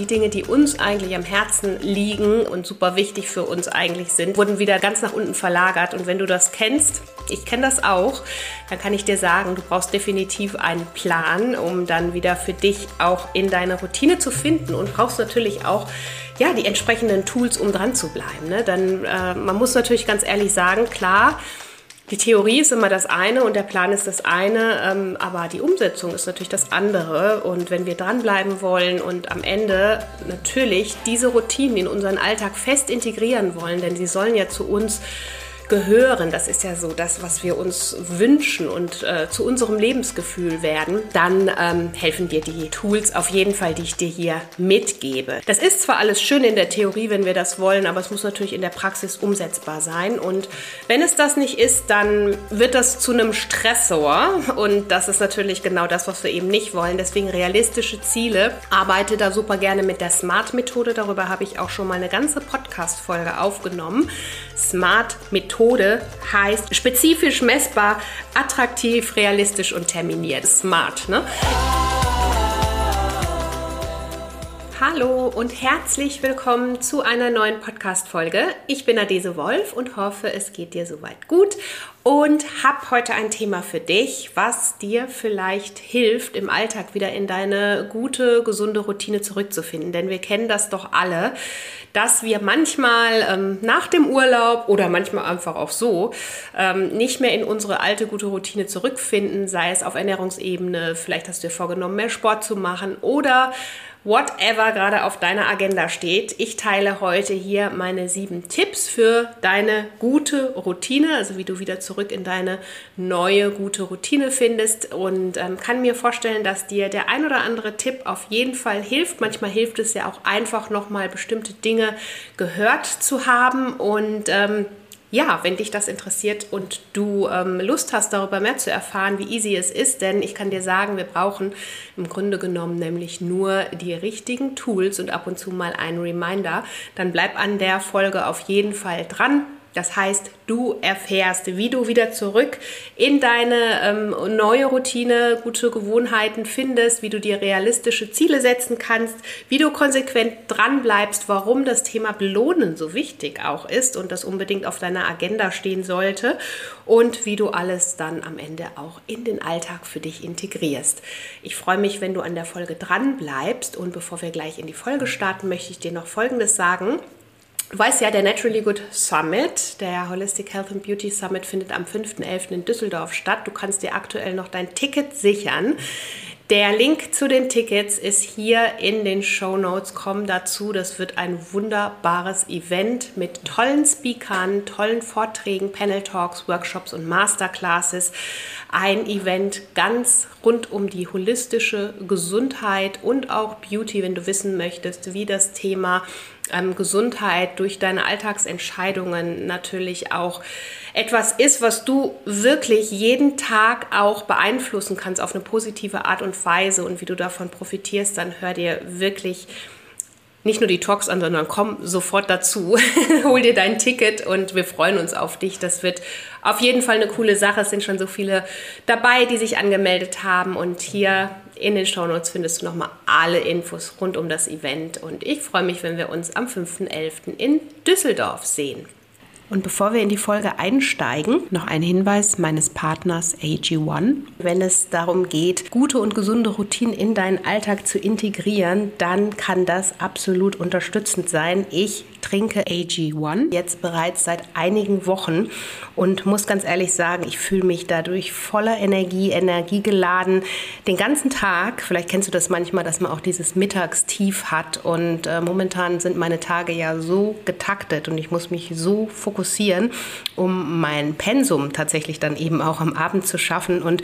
die Dinge, die uns eigentlich am Herzen liegen und super wichtig für uns eigentlich sind, wurden wieder ganz nach unten verlagert. Und wenn du das kennst, ich kenne das auch, dann kann ich dir sagen, du brauchst definitiv einen Plan, um dann wieder für dich auch in deine Routine zu finden und brauchst natürlich auch ja, die entsprechenden Tools, um dran zu bleiben. Ne? Dann, äh, man muss natürlich ganz ehrlich sagen, klar, die Theorie ist immer das eine und der Plan ist das eine, ähm, aber die Umsetzung ist natürlich das andere. Und wenn wir dranbleiben wollen und am Ende natürlich diese Routinen in unseren Alltag fest integrieren wollen, denn sie sollen ja zu uns gehören, das ist ja so das, was wir uns wünschen und äh, zu unserem Lebensgefühl werden, dann ähm, helfen dir die Tools auf jeden Fall, die ich dir hier mitgebe. Das ist zwar alles schön in der Theorie, wenn wir das wollen, aber es muss natürlich in der Praxis umsetzbar sein. Und wenn es das nicht ist, dann wird das zu einem Stressor. Und das ist natürlich genau das, was wir eben nicht wollen. Deswegen realistische Ziele. Arbeite da super gerne mit der Smart-Methode. Darüber habe ich auch schon mal eine ganze Podcast-Folge aufgenommen. Smart-Methode Methode heißt spezifisch, messbar, attraktiv, realistisch und terminiert. Smart, ne? Hallo und herzlich willkommen zu einer neuen Podcast-Folge. Ich bin Adese Wolf und hoffe, es geht dir soweit gut und habe heute ein Thema für dich, was dir vielleicht hilft, im Alltag wieder in deine gute, gesunde Routine zurückzufinden. Denn wir kennen das doch alle, dass wir manchmal ähm, nach dem Urlaub oder manchmal einfach auch so ähm, nicht mehr in unsere alte, gute Routine zurückfinden, sei es auf Ernährungsebene, vielleicht hast du dir vorgenommen, mehr Sport zu machen oder whatever gerade auf deiner Agenda steht. Ich teile heute hier meine sieben Tipps für deine gute Routine, also wie du wieder zurück in deine neue gute Routine findest und ähm, kann mir vorstellen, dass dir der ein oder andere Tipp auf jeden Fall hilft. Manchmal hilft es ja auch einfach nochmal bestimmte Dinge gehört zu haben und ähm, ja, wenn dich das interessiert und du ähm, Lust hast, darüber mehr zu erfahren, wie easy es ist, denn ich kann dir sagen, wir brauchen im Grunde genommen nämlich nur die richtigen Tools und ab und zu mal einen Reminder, dann bleib an der Folge auf jeden Fall dran. Das heißt, du erfährst, wie du wieder zurück in deine ähm, neue Routine, gute Gewohnheiten findest, wie du dir realistische Ziele setzen kannst, wie du konsequent dran bleibst, warum das Thema Belohnen so wichtig auch ist und das unbedingt auf deiner Agenda stehen sollte und wie du alles dann am Ende auch in den Alltag für dich integrierst. Ich freue mich, wenn du an der Folge dran bleibst und bevor wir gleich in die Folge starten, möchte ich dir noch Folgendes sagen. Du weißt ja, der Naturally Good Summit, der Holistic Health and Beauty Summit, findet am 5.11. in Düsseldorf statt. Du kannst dir aktuell noch dein Ticket sichern. Der Link zu den Tickets ist hier in den Show Notes. Komm dazu. Das wird ein wunderbares Event mit tollen Speakern, tollen Vorträgen, Panel Talks, Workshops und Masterclasses. Ein Event ganz rund um die holistische Gesundheit und auch Beauty, wenn du wissen möchtest, wie das Thema Gesundheit durch deine Alltagsentscheidungen natürlich auch etwas ist, was du wirklich jeden Tag auch beeinflussen kannst auf eine positive Art und Weise und wie du davon profitierst, dann hör dir wirklich nicht nur die Talks an, sondern komm sofort dazu, hol dir dein Ticket und wir freuen uns auf dich. Das wird auf jeden Fall eine coole Sache. Es sind schon so viele dabei, die sich angemeldet haben und hier in den Shownotes findest du nochmal alle Infos rund um das Event und ich freue mich, wenn wir uns am 5.11. in Düsseldorf sehen. Und bevor wir in die Folge einsteigen, noch ein Hinweis meines Partners AG1. Wenn es darum geht, gute und gesunde Routinen in deinen Alltag zu integrieren, dann kann das absolut unterstützend sein. Ich trinke AG1 jetzt bereits seit einigen Wochen und muss ganz ehrlich sagen, ich fühle mich dadurch voller Energie, energiegeladen den ganzen Tag. Vielleicht kennst du das manchmal, dass man auch dieses Mittagstief hat und äh, momentan sind meine Tage ja so getaktet und ich muss mich so fokussieren um mein Pensum tatsächlich dann eben auch am Abend zu schaffen. Und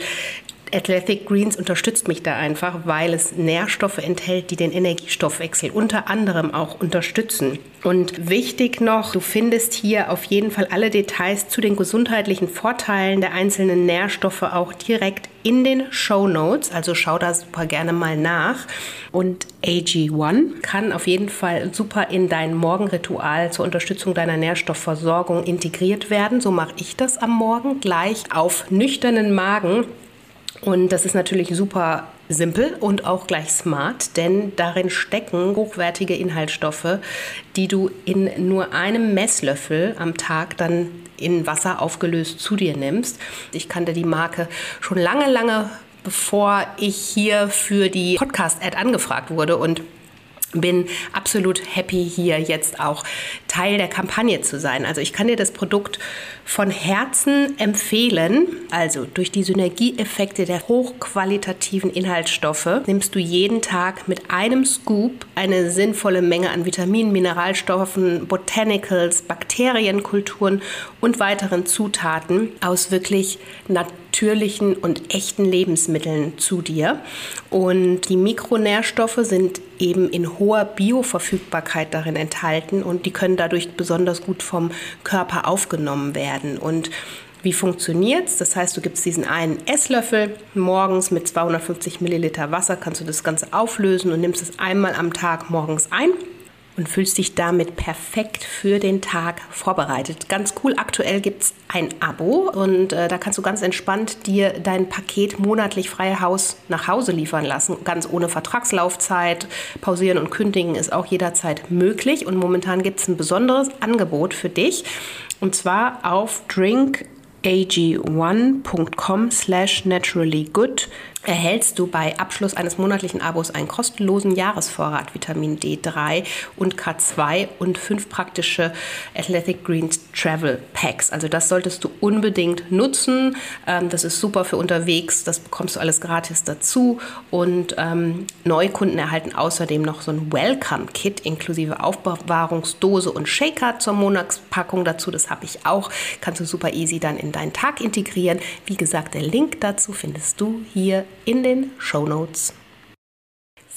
Athletic Greens unterstützt mich da einfach, weil es Nährstoffe enthält, die den Energiestoffwechsel unter anderem auch unterstützen. Und wichtig noch, du findest hier auf jeden Fall alle Details zu den gesundheitlichen Vorteilen der einzelnen Nährstoffe auch direkt in den Show Notes. Also schau da super gerne mal nach. Und AG1 kann auf jeden Fall super in dein Morgenritual zur Unterstützung deiner Nährstoffversorgung integriert werden. So mache ich das am Morgen gleich auf nüchternen Magen Und das ist natürlich super simpel und auch gleich smart, denn darin stecken hochwertige Inhaltsstoffe, die du in nur einem Messlöffel am Tag dann in Wasser aufgelöst zu dir nimmst. Ich kannte die Marke schon lange, lange bevor ich hier für die Podcast-Ad angefragt wurde und bin absolut happy, hier jetzt auch Teil der Kampagne zu sein. Also ich kann dir das Produkt von Herzen empfehlen. Also durch die Synergieeffekte der hochqualitativen Inhaltsstoffe nimmst du jeden Tag mit einem Scoop eine sinnvolle Menge an Vitaminen, Mineralstoffen, Botanicals, Bakterienkulturen und weiteren Zutaten aus wirklich natürlichen und echten Lebensmitteln zu dir. Und die Mikronährstoffe sind eben in hoher Bioverfügbarkeit darin enthalten und die können dadurch besonders gut vom Körper aufgenommen werden. Und wie funktioniert es? Das heißt, du gibst diesen einen Esslöffel morgens mit 250 Milliliter Wasser, kannst du das Ganze auflösen und nimmst es einmal am Tag morgens ein und fühlst dich damit perfekt für den Tag vorbereitet. Ganz cool, aktuell gibt es ein Abo und äh, da kannst du ganz entspannt dir dein Paket monatlich freie Haus nach Hause liefern lassen, ganz ohne Vertragslaufzeit. Pausieren und kündigen ist auch jederzeit möglich und momentan gibt es ein besonderes Angebot für dich und zwar auf drinkag1.com slash naturallygood erhältst du bei Abschluss eines monatlichen Abos einen kostenlosen Jahresvorrat Vitamin D3 und K2 und fünf praktische Athletic Greens Travel Packs. Also das solltest du unbedingt nutzen. Ähm, das ist super für unterwegs. Das bekommst du alles gratis dazu. Und ähm, Neukunden erhalten außerdem noch so ein Welcome-Kit inklusive Aufbewahrungsdose und Shaker zur Monatspackung dazu. Das habe ich auch. Kannst du super easy dann in deinen Tag integrieren. Wie gesagt, der Link dazu findest du hier in den Show Notes.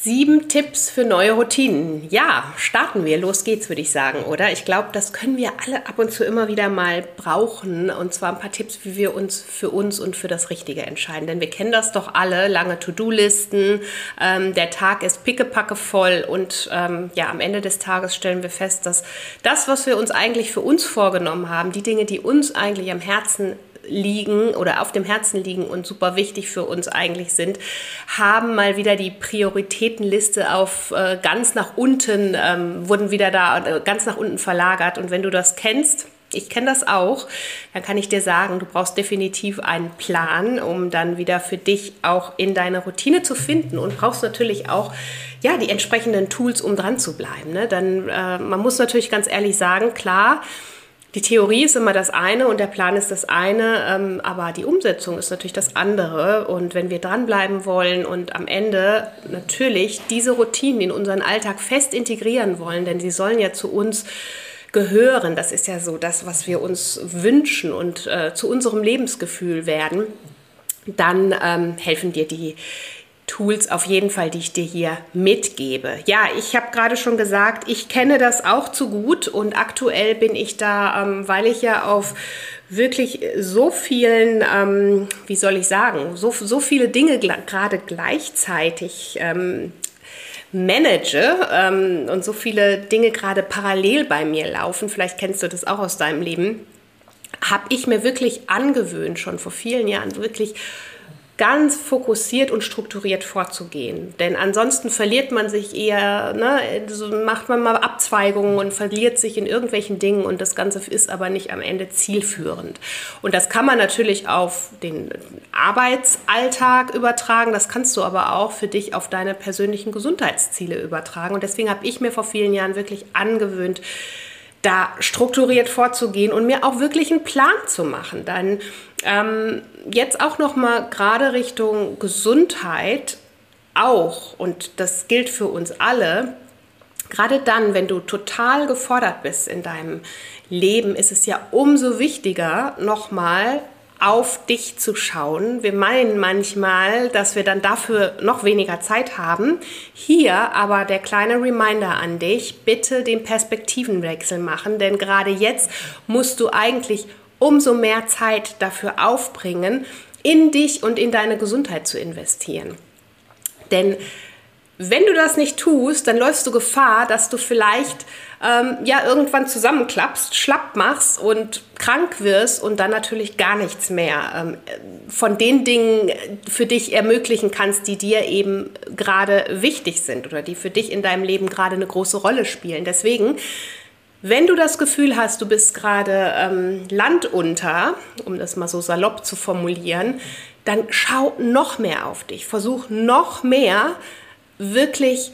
Sieben Tipps für neue Routinen. Ja, starten wir. Los geht's, würde ich sagen, oder? Ich glaube, das können wir alle ab und zu immer wieder mal brauchen. Und zwar ein paar Tipps, wie wir uns für uns und für das Richtige entscheiden. Denn wir kennen das doch alle. Lange To-Do-Listen. Ähm, der Tag ist pickepacke voll. Und ähm, ja, am Ende des Tages stellen wir fest, dass das, was wir uns eigentlich für uns vorgenommen haben, die Dinge, die uns eigentlich am Herzen liegen oder auf dem Herzen liegen und super wichtig für uns eigentlich sind, haben mal wieder die Prioritätenliste auf äh, ganz nach unten, ähm, wurden wieder da äh, ganz nach unten verlagert. Und wenn du das kennst, ich kenne das auch. Dann kann ich dir sagen, du brauchst definitiv einen Plan, um dann wieder für dich auch in deine Routine zu finden und brauchst natürlich auch ja die entsprechenden Tools, um dran zu bleiben. Ne? Dann äh, man muss natürlich ganz ehrlich sagen, klar die Theorie ist immer das eine und der Plan ist das eine, ähm, aber die Umsetzung ist natürlich das andere. Und wenn wir dranbleiben wollen und am Ende natürlich diese Routinen in unseren Alltag fest integrieren wollen, denn sie sollen ja zu uns gehören, das ist ja so das, was wir uns wünschen und äh, zu unserem Lebensgefühl werden, dann ähm, helfen dir die Tools auf jeden Fall, die ich dir hier mitgebe. Ja, ich habe gerade schon gesagt, ich kenne das auch zu gut und aktuell bin ich da, ähm, weil ich ja auf wirklich so vielen, ähm, wie soll ich sagen, so, so viele Dinge gerade gleichzeitig ähm, manage ähm, und so viele Dinge gerade parallel bei mir laufen, vielleicht kennst du das auch aus deinem Leben, habe ich mir wirklich angewöhnt, schon vor vielen Jahren wirklich ganz fokussiert und strukturiert vorzugehen. Denn ansonsten verliert man sich eher, ne, so macht man mal Abzweigungen und verliert sich in irgendwelchen Dingen und das Ganze ist aber nicht am Ende zielführend. Und das kann man natürlich auf den Arbeitsalltag übertragen, das kannst du aber auch für dich auf deine persönlichen Gesundheitsziele übertragen. Und deswegen habe ich mir vor vielen Jahren wirklich angewöhnt, da strukturiert vorzugehen und mir auch wirklich einen Plan zu machen. Dann ähm, jetzt auch noch mal gerade Richtung Gesundheit auch und das gilt für uns alle. Gerade dann, wenn du total gefordert bist in deinem Leben, ist es ja umso wichtiger, nochmal auf dich zu schauen. Wir meinen manchmal, dass wir dann dafür noch weniger Zeit haben. Hier aber der kleine Reminder an dich, bitte den Perspektivenwechsel machen, denn gerade jetzt musst du eigentlich umso mehr Zeit dafür aufbringen, in dich und in deine Gesundheit zu investieren. Denn wenn du das nicht tust, dann läufst du Gefahr, dass du vielleicht ähm, ja irgendwann zusammenklappst, schlapp machst und krank wirst und dann natürlich gar nichts mehr ähm, von den Dingen für dich ermöglichen kannst, die dir eben gerade wichtig sind oder die für dich in deinem Leben gerade eine große Rolle spielen. Deswegen wenn du das Gefühl hast, du bist gerade ähm, landunter, um das mal so salopp zu formulieren, dann schau noch mehr auf dich. Versuch noch mehr wirklich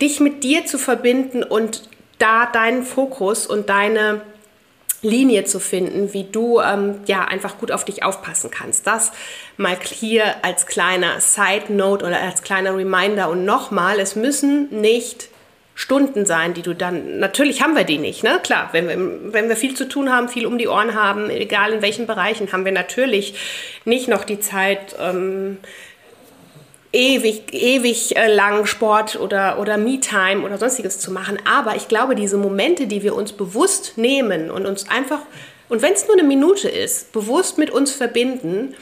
dich mit dir zu verbinden und da deinen Fokus und deine Linie zu finden, wie du ähm, ja einfach gut auf dich aufpassen kannst. Das mal hier als kleiner Side Note oder als kleiner Reminder und nochmal, es müssen nicht Stunden sein, die du dann, natürlich haben wir die nicht, ne? Klar, wenn wir, wenn wir viel zu tun haben, viel um die Ohren haben, egal in welchen Bereichen, haben wir natürlich nicht noch die Zeit, ähm, ewig, ewig äh, lang Sport oder, oder Me-Time oder sonstiges zu machen. Aber ich glaube, diese Momente, die wir uns bewusst nehmen und uns einfach, und wenn es nur eine Minute ist, bewusst mit uns verbinden,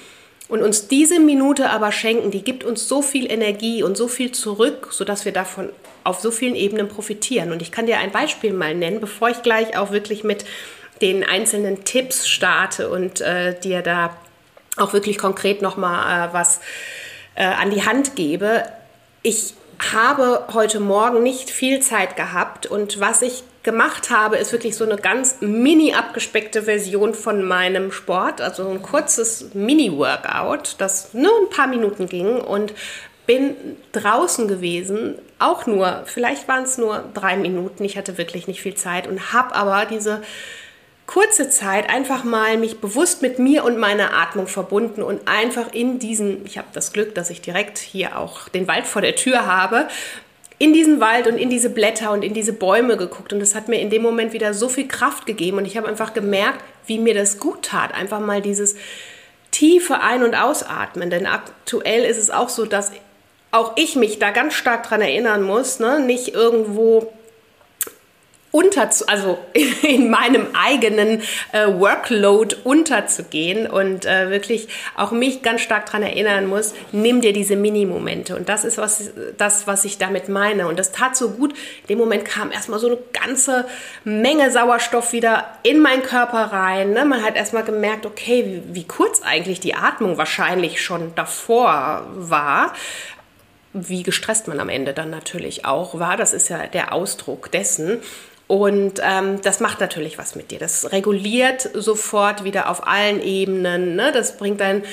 und uns diese Minute aber schenken, die gibt uns so viel Energie und so viel zurück, sodass wir davon auf so vielen Ebenen profitieren. Und ich kann dir ein Beispiel mal nennen, bevor ich gleich auch wirklich mit den einzelnen Tipps starte und äh, dir da auch wirklich konkret nochmal äh, was äh, an die Hand gebe. Ich habe heute Morgen nicht viel Zeit gehabt und was ich gemacht habe, ist wirklich so eine ganz mini abgespeckte Version von meinem Sport, also ein kurzes Mini-Workout, das nur ein paar Minuten ging und bin draußen gewesen, auch nur, vielleicht waren es nur drei Minuten, ich hatte wirklich nicht viel Zeit und habe aber diese kurze Zeit einfach mal mich bewusst mit mir und meiner Atmung verbunden und einfach in diesen, ich habe das Glück, dass ich direkt hier auch den Wald vor der Tür habe, in diesen Wald und in diese Blätter und in diese Bäume geguckt und das hat mir in dem Moment wieder so viel Kraft gegeben und ich habe einfach gemerkt, wie mir das gut tat, einfach mal dieses tiefe Ein- und Ausatmen, denn aktuell ist es auch so, dass auch ich mich da ganz stark dran erinnern muss, ne? nicht irgendwo unter, also in meinem eigenen äh, Workload unterzugehen und äh, wirklich auch mich ganz stark daran erinnern muss, nimm dir diese Mini-Momente. Und das ist was, das, was ich damit meine. Und das tat so gut. In dem Moment kam erstmal so eine ganze Menge Sauerstoff wieder in meinen Körper rein. Ne? Man hat erstmal gemerkt, okay, wie, wie kurz eigentlich die Atmung wahrscheinlich schon davor war wie gestresst man am Ende dann natürlich auch war. Das ist ja der Ausdruck dessen. Und ähm, das macht natürlich was mit dir. Das reguliert sofort wieder auf allen Ebenen. Ne? Das bringt dein,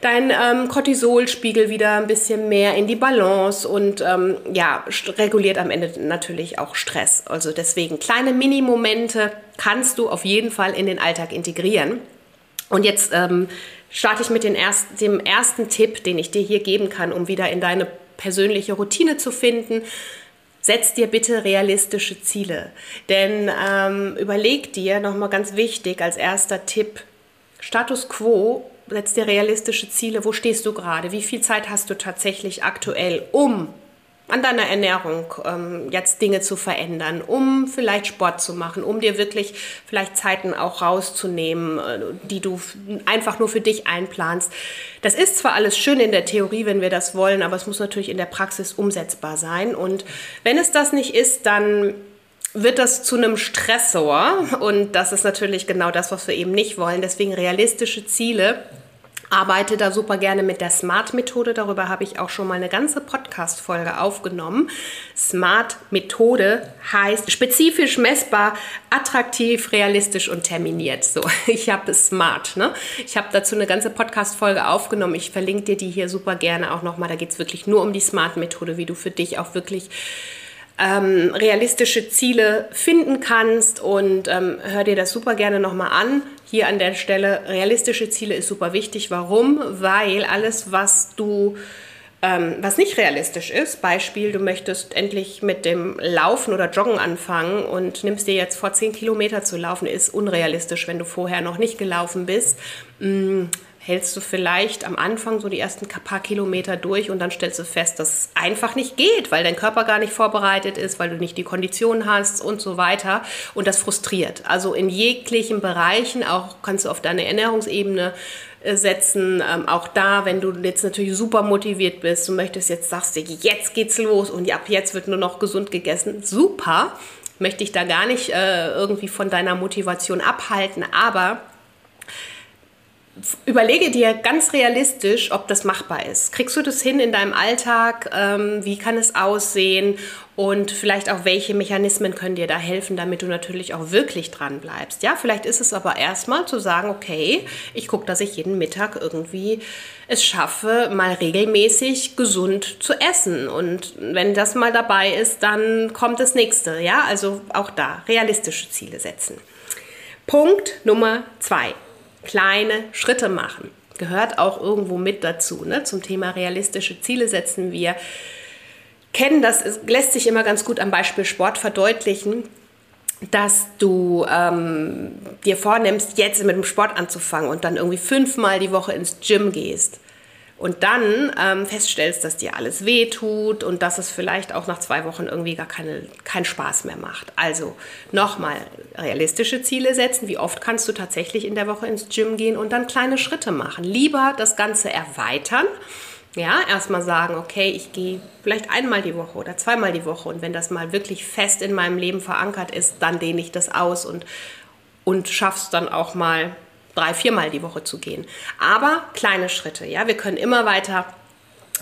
dein ähm, Cortisolspiegel wieder ein bisschen mehr in die Balance und ähm, ja, reguliert am Ende natürlich auch Stress. Also deswegen kleine Mini-Momente kannst du auf jeden Fall in den Alltag integrieren. Und jetzt ähm, starte ich mit erst, dem ersten Tipp, den ich dir hier geben kann, um wieder in deine persönliche Routine zu finden setz dir bitte realistische Ziele. Denn ähm, überleg dir nochmal ganz wichtig als erster Tipp, Status quo, setz dir realistische Ziele. Wo stehst du gerade? Wie viel Zeit hast du tatsächlich aktuell, um an deiner Ernährung ähm, jetzt Dinge zu verändern, um vielleicht Sport zu machen, um dir wirklich vielleicht Zeiten auch rauszunehmen, äh, die du einfach nur für dich einplanst. Das ist zwar alles schön in der Theorie, wenn wir das wollen, aber es muss natürlich in der Praxis umsetzbar sein. Und wenn es das nicht ist, dann wird das zu einem Stressor und das ist natürlich genau das, was wir eben nicht wollen. Deswegen realistische Ziele arbeite da super gerne mit der SMART-Methode. Darüber habe ich auch schon mal eine ganze Podcast-Folge aufgenommen. SMART-Methode heißt spezifisch, messbar, attraktiv, realistisch und terminiert. So, ich habe SMART. Ne? Ich habe dazu eine ganze Podcast-Folge aufgenommen. Ich verlinke dir die hier super gerne auch nochmal. Da geht es wirklich nur um die SMART-Methode, wie du für dich auch wirklich ähm, realistische Ziele finden kannst und ähm, hör dir das super gerne nochmal an. Hier an der Stelle, realistische Ziele ist super wichtig. Warum? Weil alles, was du ähm, was nicht realistisch ist, Beispiel, du möchtest endlich mit dem Laufen oder Joggen anfangen und nimmst dir jetzt vor, 10 Kilometer zu laufen, ist unrealistisch, wenn du vorher noch nicht gelaufen bist. Mm, hältst du vielleicht am Anfang so die ersten paar Kilometer durch und dann stellst du fest, dass es einfach nicht geht, weil dein Körper gar nicht vorbereitet ist, weil du nicht die Konditionen hast und so weiter. Und das frustriert. Also in jeglichen Bereichen, auch kannst du auf deine Ernährungsebene äh, setzen. Ähm, auch da, wenn du jetzt natürlich super motiviert bist, du möchtest jetzt, sagst du, jetzt geht's los und ab jetzt wird nur noch gesund gegessen. Super. Möchte ich da gar nicht äh, irgendwie von deiner Motivation abhalten, aber überlege dir ganz realistisch, ob das machbar ist. Kriegst du das hin in deinem Alltag? Ähm, wie kann es aussehen? Und vielleicht auch, welche Mechanismen können dir da helfen, damit du natürlich auch wirklich dran bleibst. Ja, vielleicht ist es aber erstmal zu sagen, okay, ich gucke, dass ich jeden Mittag irgendwie es schaffe, mal regelmäßig gesund zu essen. Und wenn das mal dabei ist, dann kommt das nächste. Ja, also auch da realistische Ziele setzen. Punkt Nummer zwei kleine Schritte machen. Gehört auch irgendwo mit dazu. Ne? Zum Thema realistische Ziele setzen wir. Kennen das, es lässt sich immer ganz gut am Beispiel Sport verdeutlichen, dass du ähm, dir vornimmst, jetzt mit dem Sport anzufangen und dann irgendwie fünfmal die Woche ins Gym gehst und dann ähm, feststellst, dass dir alles wehtut und dass es vielleicht auch nach zwei Wochen irgendwie gar keine, keinen Spaß mehr macht. Also nochmal realistische Ziele setzen. Wie oft kannst du tatsächlich in der Woche ins Gym gehen und dann kleine Schritte machen? Lieber das Ganze erweitern. Ja, erstmal sagen, okay, ich gehe vielleicht einmal die Woche oder zweimal die Woche und wenn das mal wirklich fest in meinem Leben verankert ist, dann dehne ich das aus und, und schaff's dann auch mal drei, viermal die Woche zu gehen. Aber kleine Schritte, ja, wir können immer weiter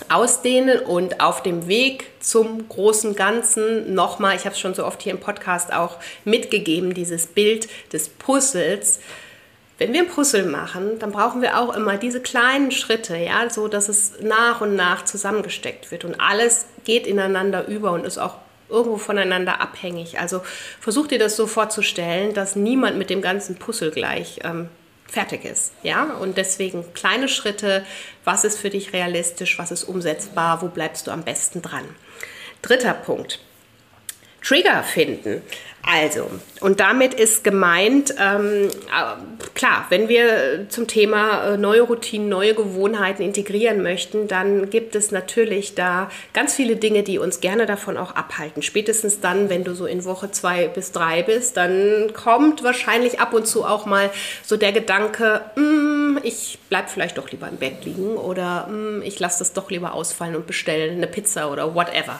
ausdehnen und auf dem Weg zum großen Ganzen nochmal, ich habe es schon so oft hier im Podcast auch mitgegeben, dieses Bild des Puzzles. Wenn wir ein Puzzle machen, dann brauchen wir auch immer diese kleinen Schritte, ja, so dass es nach und nach zusammengesteckt wird und alles geht ineinander über und ist auch irgendwo voneinander abhängig. Also versuch dir das so vorzustellen, dass niemand mit dem ganzen Puzzle gleich ähm, fertig ist. Ja? Und deswegen kleine Schritte, was ist für dich realistisch, was ist umsetzbar, wo bleibst du am besten dran. Dritter Punkt. Trigger finden. Also, und damit ist gemeint, ähm, äh, klar, wenn wir zum Thema äh, neue Routinen, neue Gewohnheiten integrieren möchten, dann gibt es natürlich da ganz viele Dinge, die uns gerne davon auch abhalten. Spätestens dann, wenn du so in Woche zwei bis drei bist, dann kommt wahrscheinlich ab und zu auch mal so der Gedanke, mm, ich bleib vielleicht doch lieber im Bett liegen oder mm, ich lasse das doch lieber ausfallen und bestelle eine Pizza oder whatever.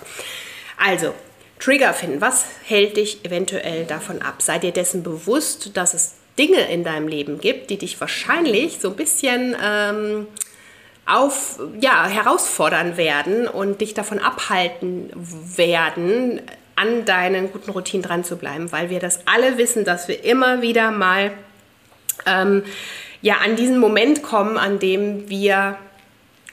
Also, Trigger finden. Was hält dich eventuell davon ab? Sei dir dessen bewusst, dass es Dinge in deinem Leben gibt, die dich wahrscheinlich so ein bisschen ähm, auf, ja, herausfordern werden und dich davon abhalten werden, an deinen guten Routinen dran zu bleiben, weil wir das alle wissen, dass wir immer wieder mal ähm, ja, an diesen Moment kommen, an dem wir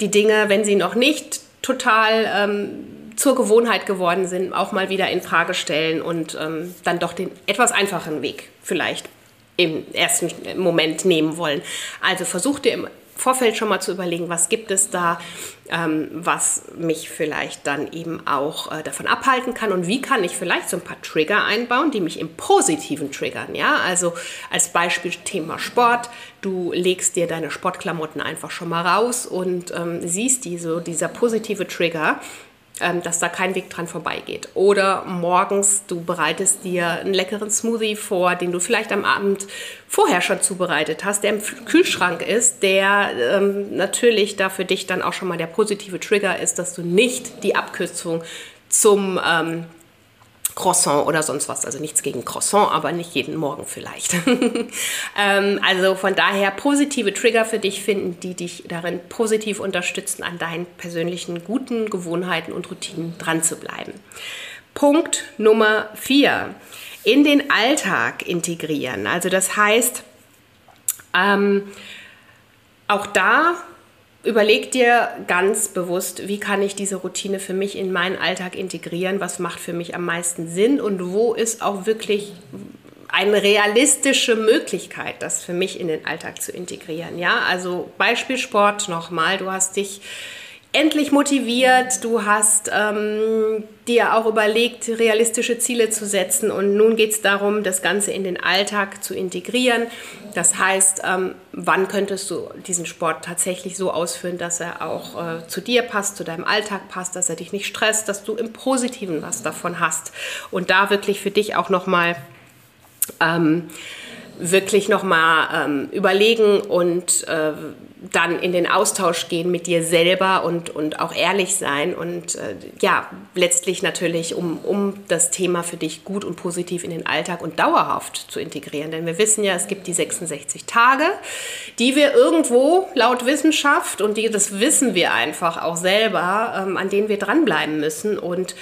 die Dinge, wenn sie noch nicht total ähm, zur Gewohnheit geworden sind, auch mal wieder in Frage stellen und ähm, dann doch den etwas einfachen Weg vielleicht im ersten Moment nehmen wollen. Also versuch dir im Vorfeld schon mal zu überlegen, was gibt es da, ähm, was mich vielleicht dann eben auch äh, davon abhalten kann und wie kann ich vielleicht so ein paar Trigger einbauen, die mich im Positiven triggern. Ja, also als Beispiel Thema Sport. Du legst dir deine Sportklamotten einfach schon mal raus und ähm, siehst die dieser positive Trigger dass da kein Weg dran vorbeigeht. Oder morgens, du bereitest dir einen leckeren Smoothie vor, den du vielleicht am Abend vorher schon zubereitet hast, der im Kühlschrank ist, der ähm, natürlich da für dich dann auch schon mal der positive Trigger ist, dass du nicht die Abkürzung zum ähm, Croissant oder sonst was. Also nichts gegen Croissant, aber nicht jeden Morgen vielleicht. ähm, also von daher positive Trigger für dich finden, die dich darin positiv unterstützen, an deinen persönlichen guten Gewohnheiten und Routinen dran zu bleiben. Punkt Nummer vier. In den Alltag integrieren. Also das heißt, ähm, auch da überleg dir ganz bewusst, wie kann ich diese Routine für mich in meinen Alltag integrieren, was macht für mich am meisten Sinn und wo ist auch wirklich eine realistische Möglichkeit, das für mich in den Alltag zu integrieren. Ja, also Beispiel Sport nochmal. Du hast dich endlich motiviert, du hast ähm, dir auch überlegt, realistische Ziele zu setzen. Und nun geht es darum, das Ganze in den Alltag zu integrieren. Das heißt, ähm, wann könntest du diesen Sport tatsächlich so ausführen, dass er auch äh, zu dir passt, zu deinem Alltag passt, dass er dich nicht stresst, dass du im Positiven was davon hast? Und da wirklich für dich auch nochmal ähm, wirklich nochmal ähm, überlegen und äh, dann in den Austausch gehen mit dir selber und, und auch ehrlich sein und äh, ja, letztlich natürlich, um, um das Thema für dich gut und positiv in den Alltag und dauerhaft zu integrieren. Denn wir wissen ja, es gibt die 66 Tage, die wir irgendwo laut Wissenschaft und die, das wissen wir einfach auch selber, ähm, an denen wir dranbleiben müssen und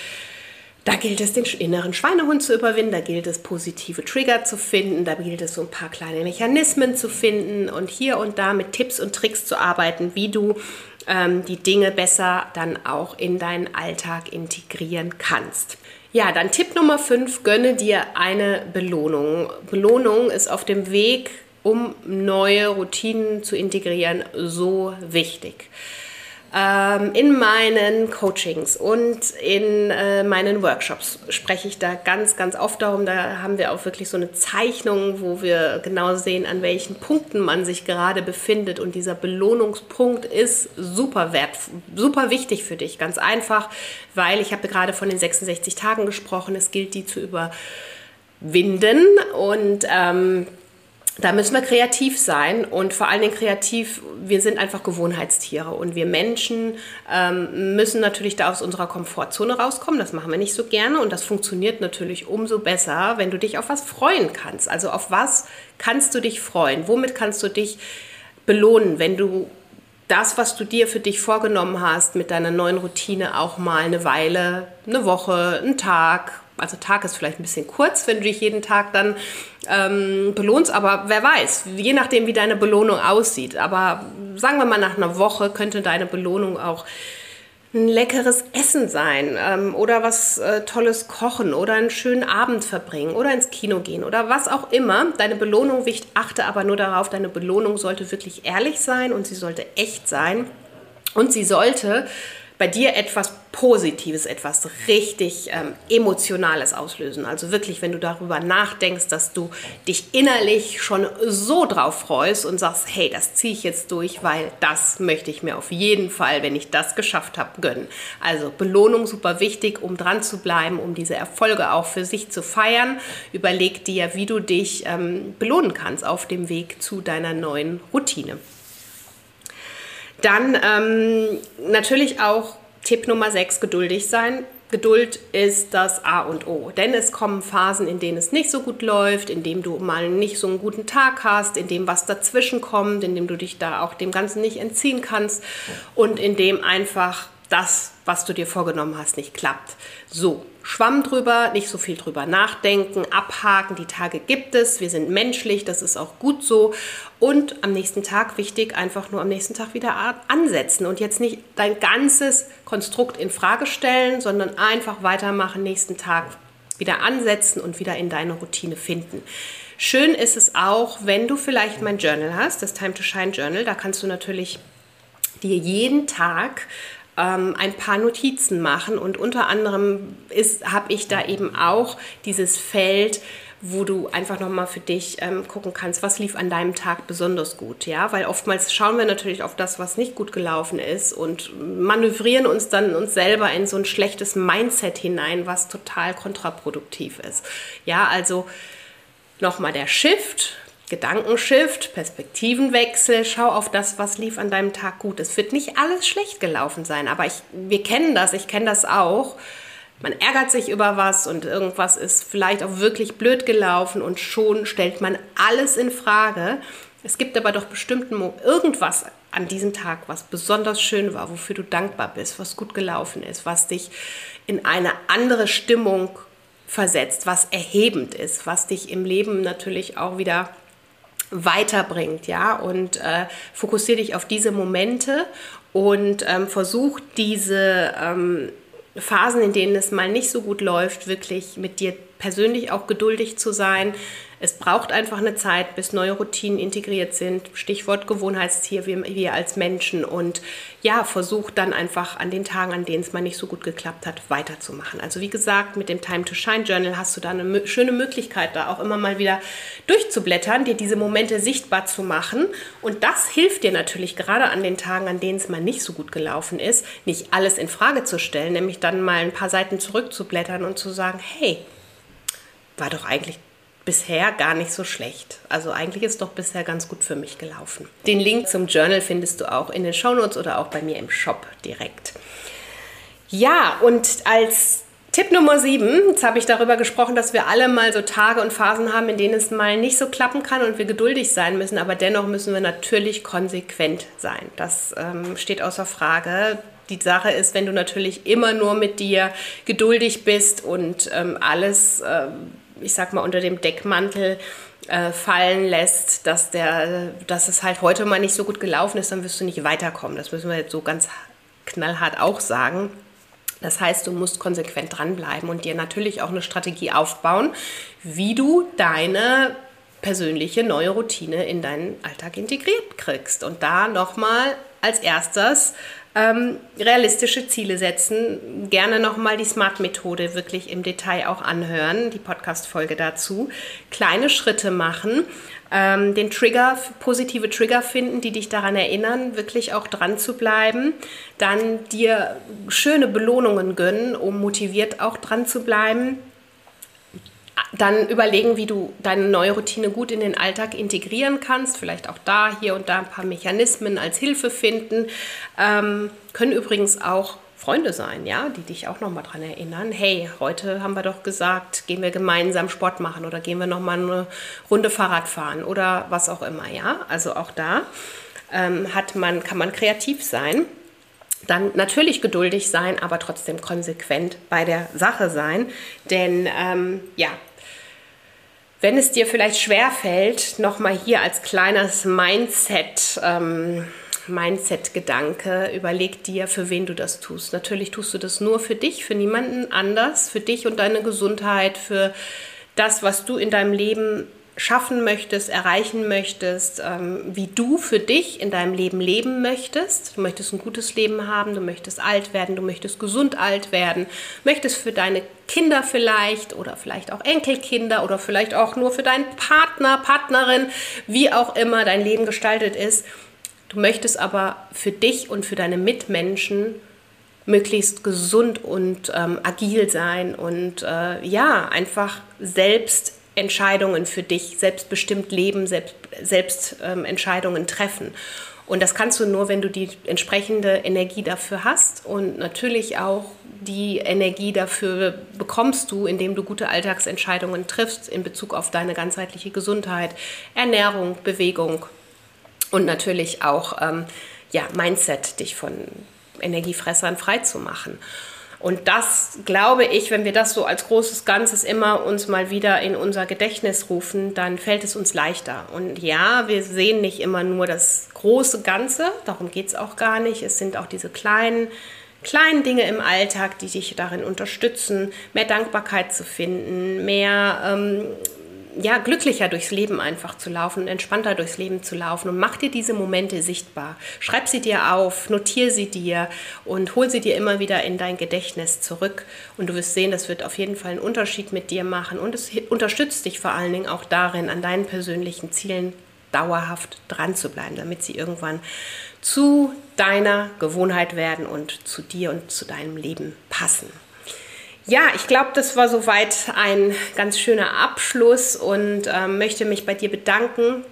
da gilt es, den inneren Schweinehund zu überwinden, da gilt es, positive Trigger zu finden, da gilt es, so ein paar kleine Mechanismen zu finden und hier und da mit Tipps und Tricks zu arbeiten, wie du ähm, die Dinge besser dann auch in deinen Alltag integrieren kannst. Ja, dann Tipp Nummer 5, gönne dir eine Belohnung. Belohnung ist auf dem Weg, um neue Routinen zu integrieren, so wichtig in meinen Coachings und in äh, meinen Workshops spreche ich da ganz, ganz oft darum. Da haben wir auch wirklich so eine Zeichnung, wo wir genau sehen, an welchen Punkten man sich gerade befindet. Und dieser Belohnungspunkt ist super wert, super wichtig für dich. Ganz einfach, weil ich habe gerade von den 66 Tagen gesprochen. Es gilt, die zu überwinden und ähm, da müssen wir kreativ sein und vor allen Dingen kreativ, wir sind einfach Gewohnheitstiere und wir Menschen ähm, müssen natürlich da aus unserer Komfortzone rauskommen. Das machen wir nicht so gerne und das funktioniert natürlich umso besser, wenn du dich auf was freuen kannst. Also auf was kannst du dich freuen? Womit kannst du dich belohnen, wenn du das, was du dir für dich vorgenommen hast, mit deiner neuen Routine auch mal eine Weile, eine Woche, einen Tag, also Tag ist vielleicht ein bisschen kurz, wenn du dich jeden Tag dann ähm, belohnst, aber wer weiß, je nachdem, wie deine Belohnung aussieht. Aber sagen wir mal, nach einer Woche könnte deine Belohnung auch ein leckeres Essen sein ähm, oder was äh, Tolles kochen oder einen schönen Abend verbringen oder ins Kino gehen oder was auch immer. Deine Belohnung wichtig, achte aber nur darauf, deine Belohnung sollte wirklich ehrlich sein und sie sollte echt sein und sie sollte bei dir etwas Positives, etwas richtig ähm, Emotionales auslösen. Also wirklich, wenn du darüber nachdenkst, dass du dich innerlich schon so drauf freust und sagst, hey, das ziehe ich jetzt durch, weil das möchte ich mir auf jeden Fall, wenn ich das geschafft habe, gönnen. Also Belohnung super wichtig, um dran zu bleiben, um diese Erfolge auch für sich zu feiern. Überleg dir, wie du dich ähm, belohnen kannst auf dem Weg zu deiner neuen Routine. Dann ähm, natürlich auch Tipp Nummer 6, geduldig sein. Geduld ist das A und O. Denn es kommen Phasen, in denen es nicht so gut läuft, in denen du mal nicht so einen guten Tag hast, in dem was dazwischen kommt, in dem du dich da auch dem Ganzen nicht entziehen kannst und in dem einfach das, was du dir vorgenommen hast, nicht klappt. So, Schwamm drüber, nicht so viel drüber nachdenken, abhaken, die Tage gibt es, wir sind menschlich, das ist auch gut so. Und am nächsten Tag, wichtig, einfach nur am nächsten Tag wieder ansetzen und jetzt nicht dein ganzes Konstrukt in Frage stellen, sondern einfach weitermachen, nächsten Tag wieder ansetzen und wieder in deine Routine finden. Schön ist es auch, wenn du vielleicht mein Journal hast, das Time to Shine Journal, da kannst du natürlich dir jeden Tag ähm, ein paar Notizen machen. Und unter anderem habe ich da eben auch dieses Feld, wo du einfach nochmal für dich ähm, gucken kannst, was lief an deinem Tag besonders gut, ja, weil oftmals schauen wir natürlich auf das, was nicht gut gelaufen ist und manövrieren uns dann uns selber in so ein schlechtes Mindset hinein, was total kontraproduktiv ist, ja, also nochmal der Shift, Gedankenshift, Perspektivenwechsel, schau auf das, was lief an deinem Tag gut. Es wird nicht alles schlecht gelaufen sein, aber ich, wir kennen das, ich kenne das auch. Man ärgert sich über was und irgendwas ist vielleicht auch wirklich blöd gelaufen und schon stellt man alles in Frage. Es gibt aber doch bestimmt irgendwas an diesem Tag, was besonders schön war, wofür du dankbar bist, was gut gelaufen ist, was dich in eine andere Stimmung versetzt, was erhebend ist, was dich im Leben natürlich auch wieder weiterbringt, ja, und äh, fokussiere dich auf diese Momente und ähm, versuch diese ähm, Phasen, in denen es mal nicht so gut läuft, wirklich mit dir persönlich auch geduldig zu sein, es braucht einfach eine Zeit, bis neue Routinen integriert sind. Stichwort Gewohnheitstier, wir, wir als Menschen. Und ja, versucht dann einfach an den Tagen, an denen es mal nicht so gut geklappt hat, weiterzumachen. Also wie gesagt, mit dem Time to Shine Journal hast du da eine schöne Möglichkeit, da auch immer mal wieder durchzublättern, dir diese Momente sichtbar zu machen. Und das hilft dir natürlich gerade an den Tagen, an denen es mal nicht so gut gelaufen ist, nicht alles in Frage zu stellen, nämlich dann mal ein paar Seiten zurückzublättern und zu sagen, hey, war doch eigentlich bisher gar nicht so schlecht. Also eigentlich ist doch bisher ganz gut für mich gelaufen. Den Link zum Journal findest du auch in den Shownotes oder auch bei mir im Shop direkt. Ja, und als Tipp Nummer 7, jetzt habe ich darüber gesprochen, dass wir alle mal so Tage und Phasen haben, in denen es mal nicht so klappen kann und wir geduldig sein müssen, aber dennoch müssen wir natürlich konsequent sein. Das ähm, steht außer Frage. Die Sache ist, wenn du natürlich immer nur mit dir geduldig bist und ähm, alles, äh, ich sag mal, unter dem Deckmantel äh, fallen lässt, dass, der, dass es halt heute mal nicht so gut gelaufen ist, dann wirst du nicht weiterkommen. Das müssen wir jetzt so ganz knallhart auch sagen. Das heißt, du musst konsequent dranbleiben und dir natürlich auch eine Strategie aufbauen, wie du deine persönliche neue Routine in deinen Alltag integriert kriegst. Und da nochmal als erstes ähm, realistische Ziele setzen. Gerne nochmal die Smart-Methode wirklich im Detail auch anhören, die Podcast-Folge dazu. Kleine Schritte machen, ähm, den Trigger, positive Trigger finden, die dich daran erinnern, wirklich auch dran zu bleiben. Dann dir schöne Belohnungen gönnen, um motiviert auch dran zu bleiben dann überlegen, wie du deine neue Routine gut in den Alltag integrieren kannst. Vielleicht auch da, hier und da ein paar Mechanismen als Hilfe finden. Ähm, können übrigens auch Freunde sein, ja, die dich auch nochmal daran erinnern. Hey, heute haben wir doch gesagt, gehen wir gemeinsam Sport machen oder gehen wir nochmal eine Runde Fahrrad fahren oder was auch immer, ja. Also auch da ähm, hat man, kann man kreativ sein dann natürlich geduldig sein, aber trotzdem konsequent bei der Sache sein. Denn ähm, ja, wenn es dir vielleicht schwer fällt, nochmal hier als kleines Mindset, ähm, Mindset-Gedanke, überleg dir, für wen du das tust. Natürlich tust du das nur für dich, für niemanden anders, für dich und deine Gesundheit, für das, was du in deinem Leben schaffen möchtest, erreichen möchtest, ähm, wie du für dich in deinem Leben leben möchtest. Du möchtest ein gutes Leben haben, du möchtest alt werden, du möchtest gesund alt werden, möchtest für deine Kinder vielleicht oder vielleicht auch Enkelkinder oder vielleicht auch nur für deinen Partner, Partnerin, wie auch immer dein Leben gestaltet ist. Du möchtest aber für dich und für deine Mitmenschen möglichst gesund und ähm, agil sein und äh, ja, einfach selbst Entscheidungen für dich, selbstbestimmt leben, selbst, selbst ähm, Entscheidungen treffen. Und das kannst du nur, wenn du die entsprechende Energie dafür hast und natürlich auch die Energie dafür bekommst du, indem du gute Alltagsentscheidungen triffst in Bezug auf deine ganzheitliche Gesundheit, Ernährung, Bewegung und natürlich auch ähm, ja, Mindset, dich von Energiefressern frei zu machen. Und das glaube ich, wenn wir das so als großes Ganzes immer uns mal wieder in unser Gedächtnis rufen, dann fällt es uns leichter. Und ja, wir sehen nicht immer nur das große Ganze, darum geht es auch gar nicht. Es sind auch diese kleinen, kleinen Dinge im Alltag, die dich darin unterstützen, mehr Dankbarkeit zu finden, mehr ähm, ja, glücklicher durchs Leben einfach zu laufen, entspannter durchs Leben zu laufen und mach dir diese Momente sichtbar. Schreib sie dir auf, notiere sie dir und hol sie dir immer wieder in dein Gedächtnis zurück und du wirst sehen, das wird auf jeden Fall einen Unterschied mit dir machen und es unterstützt dich vor allen Dingen auch darin, an deinen persönlichen Zielen dauerhaft dran zu bleiben, damit sie irgendwann zu deiner Gewohnheit werden und zu dir und zu deinem Leben passen. Ja, ich glaube, das war soweit ein ganz schöner Abschluss und ähm, möchte mich bei dir bedanken.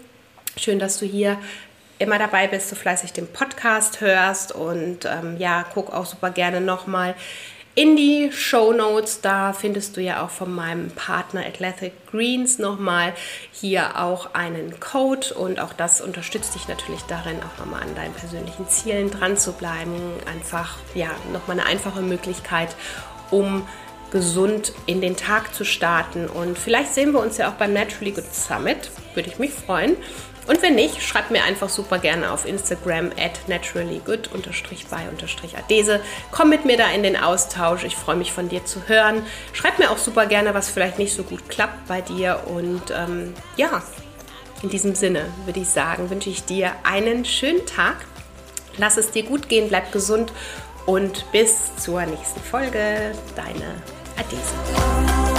Schön, dass du hier immer dabei bist, so fleißig den Podcast hörst und ähm, ja, guck auch super gerne nochmal in die Show Notes. Da findest du ja auch von meinem Partner Athletic Greens nochmal hier auch einen Code und auch das unterstützt dich natürlich darin, auch nochmal an deinen persönlichen Zielen dran zu bleiben. Einfach, ja, nochmal eine einfache Möglichkeit, um gesund in den Tag zu starten. Und vielleicht sehen wir uns ja auch beim Naturally Good Summit. Würde ich mich freuen. Und wenn nicht, schreibt mir einfach super gerne auf Instagram at naturallygood-by-adese. Komm mit mir da in den Austausch. Ich freue mich von dir zu hören. Schreib mir auch super gerne, was vielleicht nicht so gut klappt bei dir. Und ähm, ja, in diesem Sinne würde ich sagen, wünsche ich dir einen schönen Tag. Lass es dir gut gehen, bleib gesund und bis zur nächsten Folge. Deine Adese.